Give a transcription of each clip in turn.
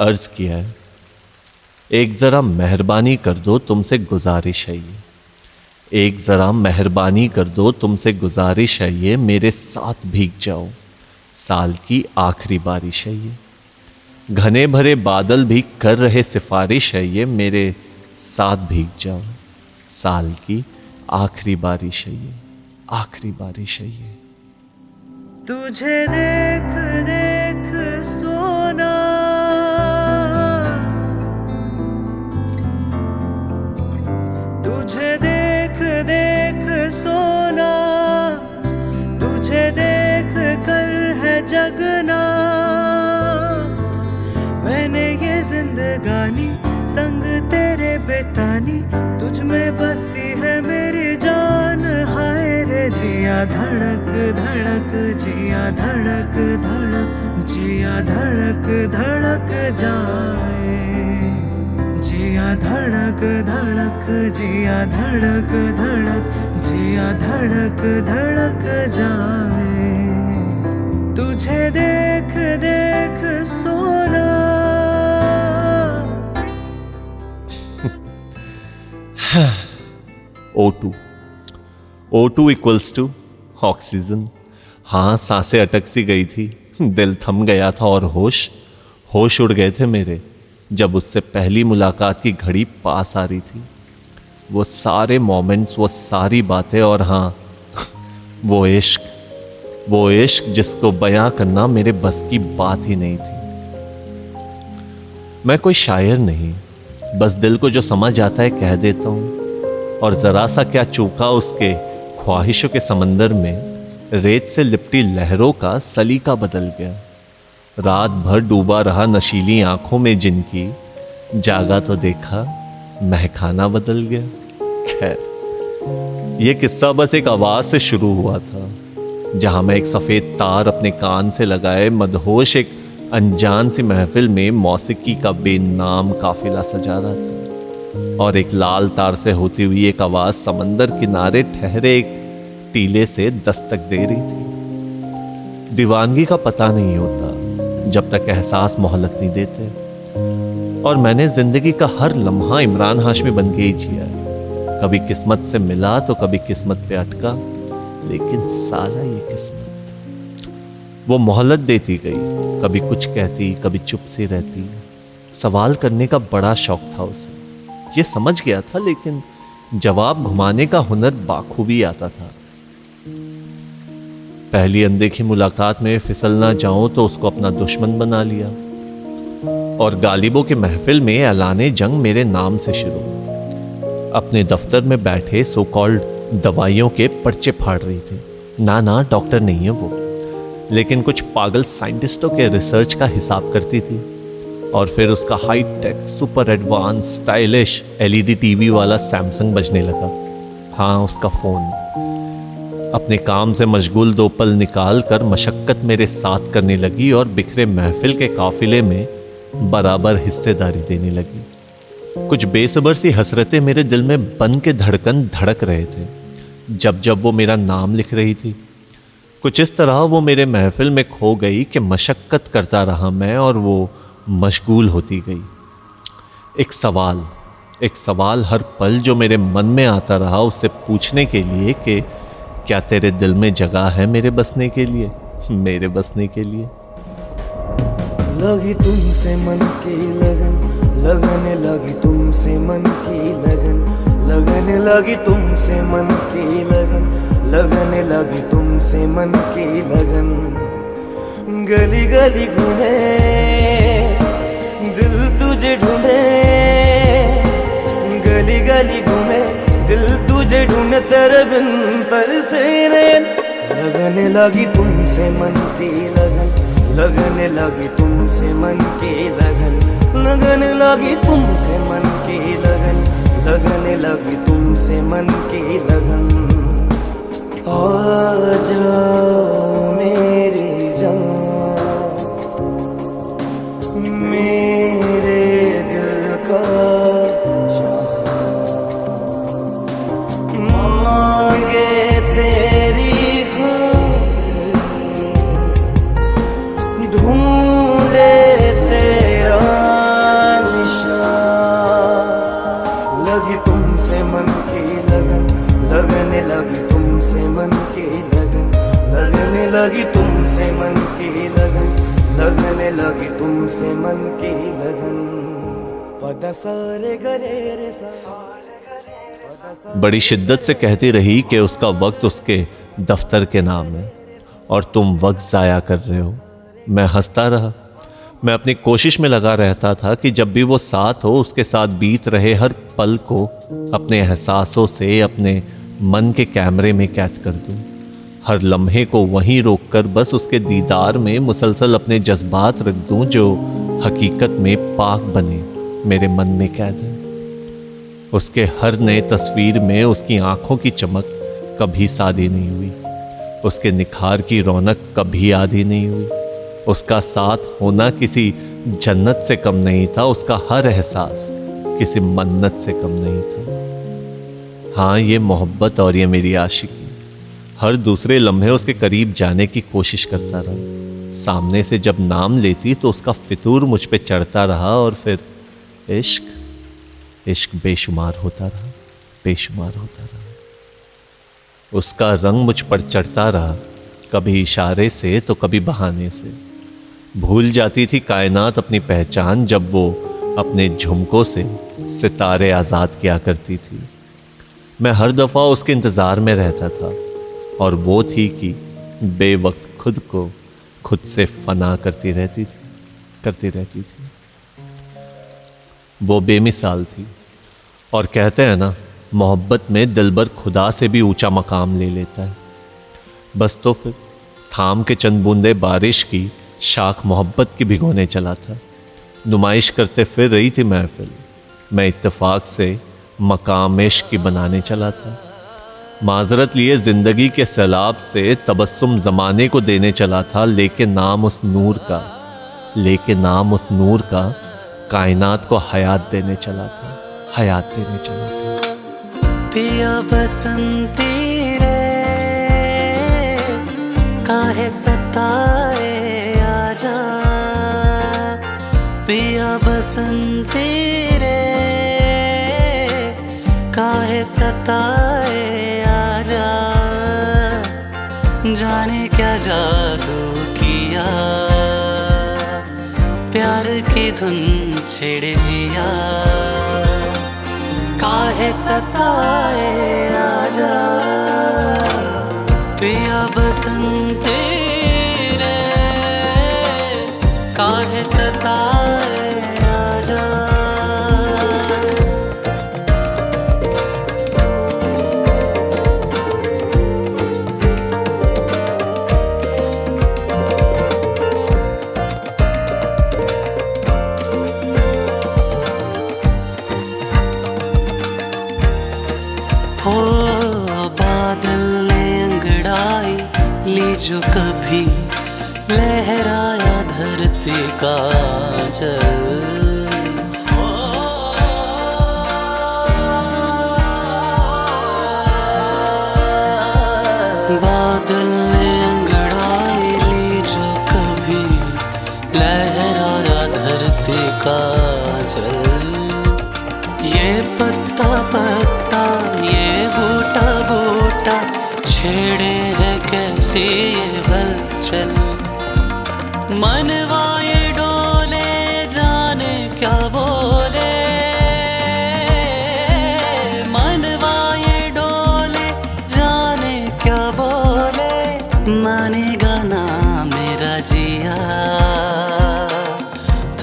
अर्ज़ किया है। एक ज़रा मेहरबानी कर दो तुमसे गुजारिश है ये। एक ज़रा मेहरबानी कर दो तुमसे गुजारिश है ये, मेरे साथ भीग जाओ। साल की आखिरी बारिश है ये। घने भरे बादल भी कर रहे सिफारिश है ये, मेरे साथ भीग जाओ। साल की आखिरी बारिश है ये। आखिरी बारिश है ये। तुझे देख देख सोना। संग तेरे बेतानी, तुझ में बसी है मेरी जान। हाय रे जिया धड़क धड़क, जिया धड़क धड़क, जिया धड़क धड़क जाए। जिया धड़क धड़क, जिया धड़क धड़क, जिया धड़क धड़क जाए। तुझे देख देख सोना O two O two equals to oxygen हाँ साँसें अटक सी गई थी। दिल थम गया था और होश होश उड़ गए थे मेरे, जब उससे पहली मुलाकात की घड़ी पास आ रही थी। वो सारे मोमेंट्स, वो सारी बातें और हाँ वो इश्क वो इश्क जिसको बयां करना मेरे बस की बात ही नहीं थी। मैं कोई शायर नहीं। बस दिल को जो समझ आता है कह देता हूँ। और जरा सा क्या चूका उसके ख्वाहिशों के समंदर में, रेत से लिपटी लहरों का सलीका बदल गया। रात भर डूबा रहा नशीली आँखों में जिनकी, जागा तो देखा महखाना बदल गया। खैर यह किस्सा बस एक आवाज़ से शुरू हुआ था, जहाँ मैं एक सफ़ेद तार अपने कान से लगाए, मदहोश एक अनजान सी महफिल में मौसीकी का बेनाम काफिला सजा रहा था। और एक लाल तार से होती हुई एक आवाज़ समंदर किनारे ठहरे एक टीले से दस्तक दे रही थी। दीवानगी का पता नहीं होता, जब तक एहसास मोहलत नहीं देते। और मैंने ज़िंदगी का हर लम्हा इमरान हाशमी बन के ही जिया कभी किस्मत से मिला तो कभी किस्मत पे अटका, लेकिन साला ये किस्मत वो मोहलत देती गई। कभी कुछ कहती, कभी चुप से रहती। सवाल करने का बड़ा शौक था उसे। ये समझ गया था, लेकिन जवाब घुमाने का हुनर बाखूबी आता था। पहली अनदेखी मुलाकात में फिसल ना जाऊँ तो उसको अपना दुश्मन बना लिया। और गालिबों के महफिल में ऐलाने जंग मेरे नाम से शुरू। अपने दफ्तर में बैठे सो कॉल्ड दवाइयों के पर्चे फाड़ रही थी। ना ना, डॉक्टर नहीं है वो। लेकिन कुछ पागल साइंटिस्टों के रिसर्च का हिसाब करती थी। और फिर उसका high tech super advance stylish LED TV वाला सैमसंग बजने लगा। हाँ उसका फ़ोन अपने काम से मशगूल दो पल निकाल कर मशक्क़त मेरे साथ करने लगी और बिखरे महफिल के काफिले में बराबर हिस्सेदारी देने लगी। कुछ बेसबर सी हसरतें मेरे दिल में बन के धड़कन धड़क रहे थे। जब जब वो मेरा नाम लिख रही थी कुछ इस तरह वो मेरे महफिल में खो गई कि मशक्क़त करता रहा मैं और वो मशगूल होती गई। एक सवाल एक सवाल हर पल जो मेरे मन में आता रहा उससे पूछने के लिए कि, क्या तेरे दिल में जगह है मेरे बसने के लिए? मेरे बसने के लिए? लगी तुमसे मन की लगन, लगने लगी तुमसे मन की लगन, लगने लगी तुमसे मन की लगन। लगने लगी तुमसे मन की लगन। गली गली घूमे, दिल तुझे ढूंढे। गली गली घूमे, दिल तुझे ढूंढे तेरे बिन तर से लगने लगी तुमसे मन की लगन, लगने लगी तुमसे मन की लगन। लगने लगी तुमसे मन की लगन, लगने लगी तुमसे मन की लगन। आ की लगन। बड़ी शिद्दत से कहती रही कि उसका वक्त उसके दफ्तर के नाम है और तुम वक्त ज़ाया कर रहे हो। मैं हंसता रहा। मैं अपनी कोशिश में लगा रहता था कि जब भी वो साथ हो, उसके साथ बीत रहे हर पल को अपने एहसासों से, अपने मन के कैमरे में कैद कर दूँ। हर लम्हे को वहीं रोककर बस उसके दीदार में मुसलसल अपने जज्बात रख दूँ, जो हकीकत में पाक बने, मेरे मन में कैद है। उसके हर नए तस्वीर में उसकी आँखों की चमक कभी सादी नहीं हुई। उसके निखार की रौनक कभी आधी नहीं हुई। उसका साथ होना किसी जन्नत से कम नहीं था, उसका हर एहसास किसी मन्नत से कम नहीं था। हाँ ये मोहब्बत और ये मेरी आशिकी। हर दूसरे लम्हे उसके करीब जाने की कोशिश करता रहा। सामने से जब नाम लेती तो उसका फितूर मुझ पे चढ़ता रहा और फिर इश्क इश्क बेशुमार होता रहा, बेशुमार होता रहा। उसका रंग मुझ पर चढ़ता रहा, कभी इशारे से तो कभी बहाने से। भूल जाती थी कायनात अपनी पहचान जब वो अपने झुमकों से सितारे आज़ाद किया करती थी। मैं हर दफ़ा उसके इंतज़ार में रहता था और वो थी कि बेवक्त खुद को खुद से फना करती रहती थी, करती रहती थी। वो बेमिसाल थी और कहते हैं ना, मोहब्बत में दिलबर खुदा से भी ऊँचा मकाम ले लेता है। बस तो फिर थाम के चंद बूंदे बारिश की, शाख मोहब्बत की भिगोने चला था। नुमाइश करते फिर रही थी महफिल। मैं इत्तेफाक से मकाम इश्क की बनाने चला था। माजरत लिए ज़िंदगी के सैलाब से तबस्सुम जमाने को देने चला था लेकिन नाम उस नूर का लेकिन नाम उस नूर का कायनात को हयात देने चला था, हयात देने चला था। पिया बसंती रे, काहे सताए आजा। पिया बसंती रे, काहे सताए जाने क्या जादू किया? प्यार की धुन छेड़ जिया। काहे सताए आजा? पिया बसंती जो कभी लहराया धरती का जल ये हलचल मनवा ये डोले, जाने क्या बोले। मनवा ये डोले, जाने क्या बोले। मानेगा ना मेरा जिया।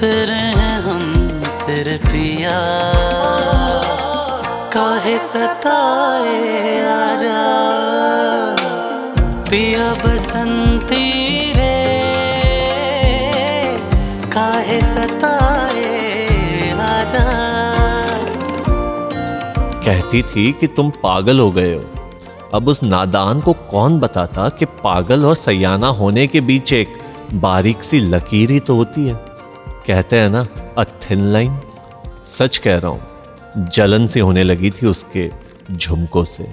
फिर हैं हम तेरे पिया काहे सताए आजा। पिया बसंती रे, काहे सताए आजा। कहती थी कि तुम पागल हो गए हो। अब उस नादान को कौन बताता कि पागल और सयाना होने के बीच एक बारीक सी लकीर ही तो होती है? कहते हैं ना अ थिन लाइन सच कह रहा हूँ, जलन सी होने लगी थी उसके झुमकों से।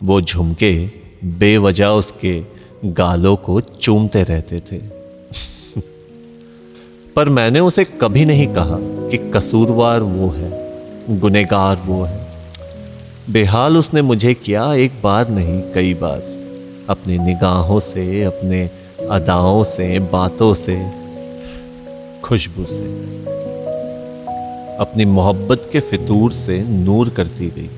वो झुमके बेवजह उसके गालों को चूमते रहते थे। पर मैंने उसे कभी नहीं कहा कि कसूरवार वो है गुनेगार वो है। बेहाल उसने मुझे किया एक बार नहीं, कई बार। अपनी निगाहों से, अपने अदाओं से, बातों से, खुशबू से। अपनी मोहब्बत के फितूर से नूर करती गई।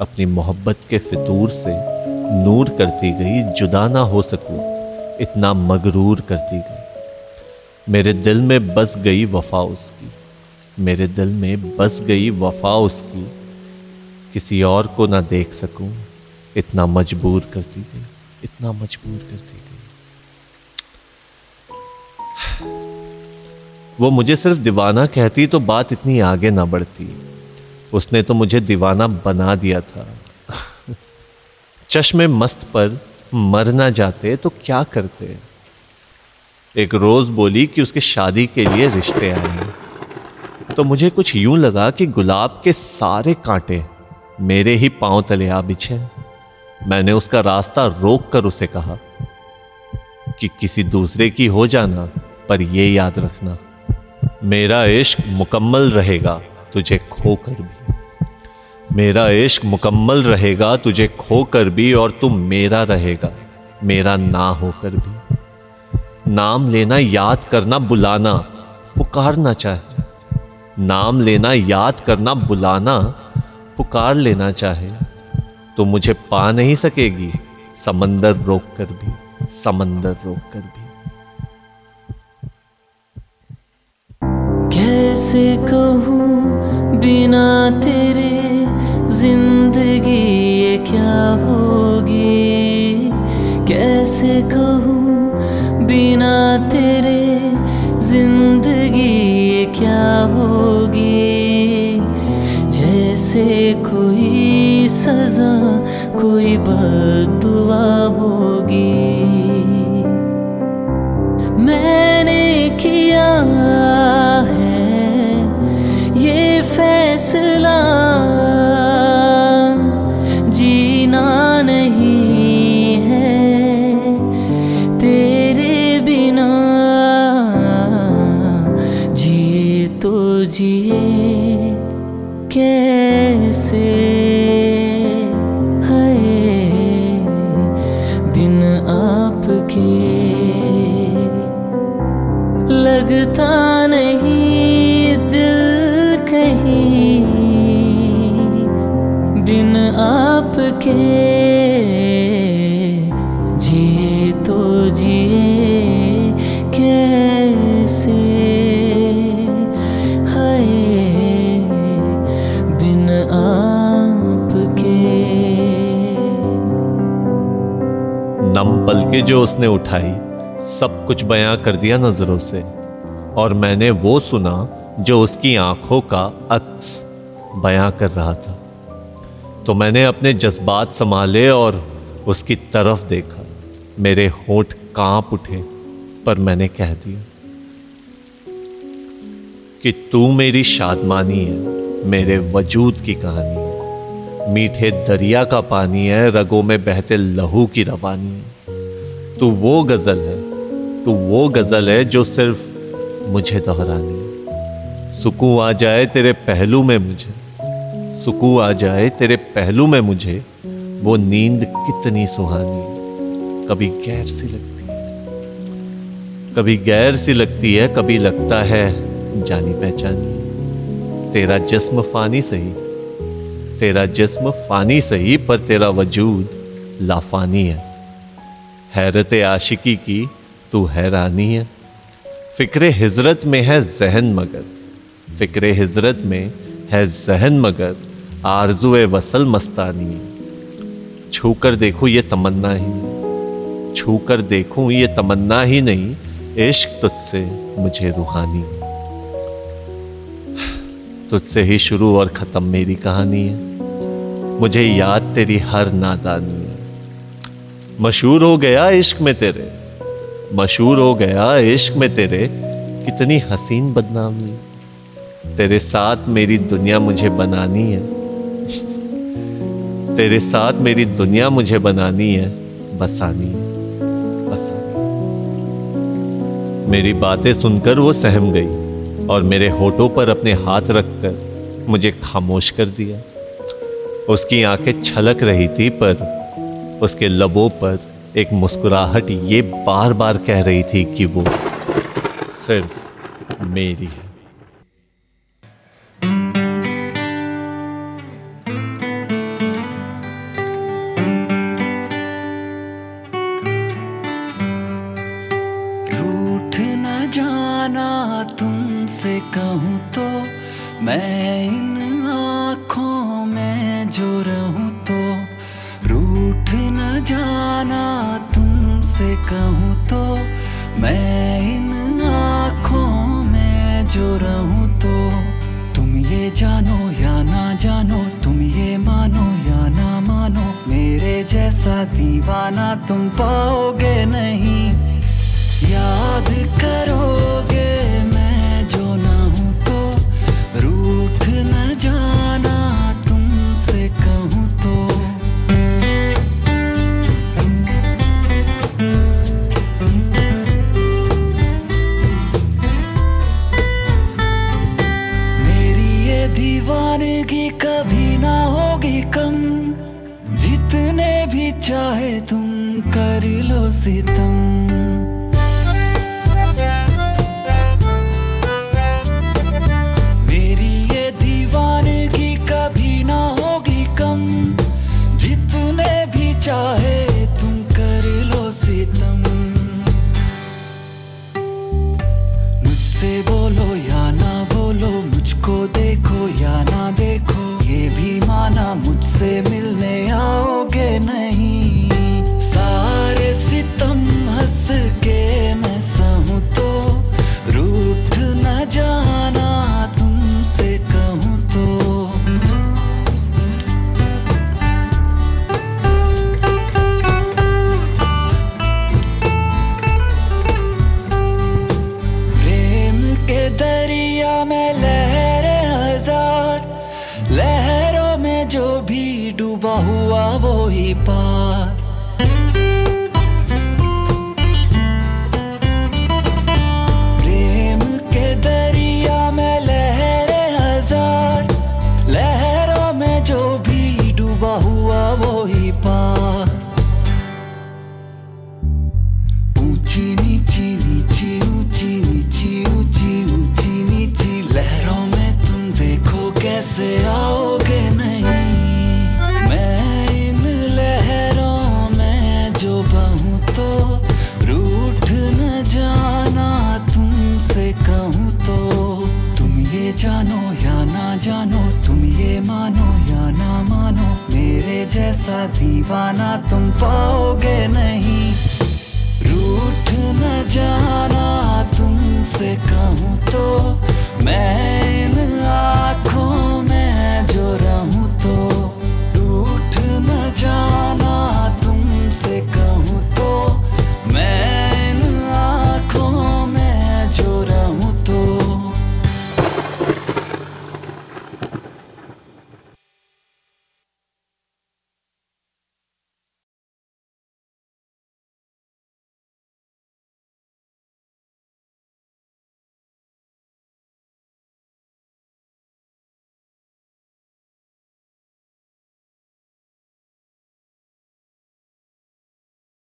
अपनी मोहब्बत के फितूर से नूर करती गई, जुदा ना हो सकूँ, इतना मगरूर करती गई। मेरे दिल में बस गई वफा उसकी, मेरे दिल में बस गई वफा उसकी। किसी और को ना देख सकूँ, इतना मजबूर करती गई, इतना मजबूर करती गई। वो मुझे सिर्फ़ दीवाना कहती तो बात इतनी आगे ना बढ़ती। उसने तो मुझे दीवाना बना दिया था। चश्मे मस्त पर मर ना जाते तो क्या करते? एक रोज बोली कि उसके शादी के लिए रिश्ते आए। हैं तो मुझे कुछ यूँ लगा कि गुलाब के सारे कांटे मेरे ही पाँव तले आ बिछे। मैंने उसका रास्ता रोक कर उसे कहा कि किसी दूसरे की हो जाना, पर यह याद रखना, मेरा इश्क मुकम्मल रहेगा तुझे खोकर भी। मेरा इश्क मुकम्मल रहेगा, तुझे खोकर भी और तू मेरा रहेगा। मेरा ना होकर भी। नाम लेना, याद करना, बुलाना, पुकारना चाहे। नाम लेना, याद करना, बुलाना, पुकार लेना चाहे। तो मुझे पा नहीं सकेगी, समंदर रोक कर भी, समंदर रोक कर भी। कैसे कहूँ, बिना तेरे होगी कैसे कहूँ बिना तेरे ज़िंदगी क्या होगी? जैसे कोई सजा कोई बदुआ होगी। कैसे है बिन आपके। नम पलके जो उसने उठाई, सब कुछ बयां कर दिया नज़रों से, और मैंने वो सुना जो उसकी आँखों का अक्स बयां कर रहा था। तो मैंने अपने जज्बात संभाले और उसकी तरफ़ देखा। मेरे होंठ काँप उठे, पर मैंने कह दिया कि तू मेरी शादमानी है, मेरे वजूद की कहानी है। मीठे दरिया का पानी है, रगों में बहते लहू की रवानी है। तू वो गज़ल है, तू वो गज़ल है जो सिर्फ़ मुझे दोहरानी है। सुकून आ जाए तेरे पहलू में मुझे सुकून आ जाए तेरे पहलू में मुझे, वो नींद कितनी सुहानी कभी गैर सी लगती है, कभी गैर सी लगती है, कभी लगता है जानी पहचानी। तेरा जिस्म फानी सही, तेरा जिस्म फानी सही, पर तेरा वजूद लाफानी है। हैरत आशिकी की तू हैरानी है। फ़िक्र हिजरत में है जहन मगर फ़िक्र हिजरत में है जहन मगर आरज़ू वसल मस्तानी छू कर देखूँ ये तमन्ना ही नहीं छू कर देखूँ ये तमन्ना ही नहीं, इश्क तुझसे मुझे रूहानी तुझसे ही शुरू और ख़त्म मेरी कहानी है। मुझे याद तेरी हर नादानी है। मशहूर हो गया इश्क में तेरे। मशहूर हो गया इश्क में तेरे। कितनी हसीन बदनामी। तेरे साथ मेरी दुनिया मुझे बनानी है। तेरे साथ मेरी दुनिया मुझे बनानी है। बसानी है। बसानी मेरी बातें सुनकर वो सहम गई। और मेरे होठों पर अपने हाथ रखकर मुझे खामोश कर दिया। उसकी आँखें छलक रही थी, पर उसके लबों पर एक मुस्कुराहट ये बार बार कह रही थी कि वो सिर्फ़ मेरी है।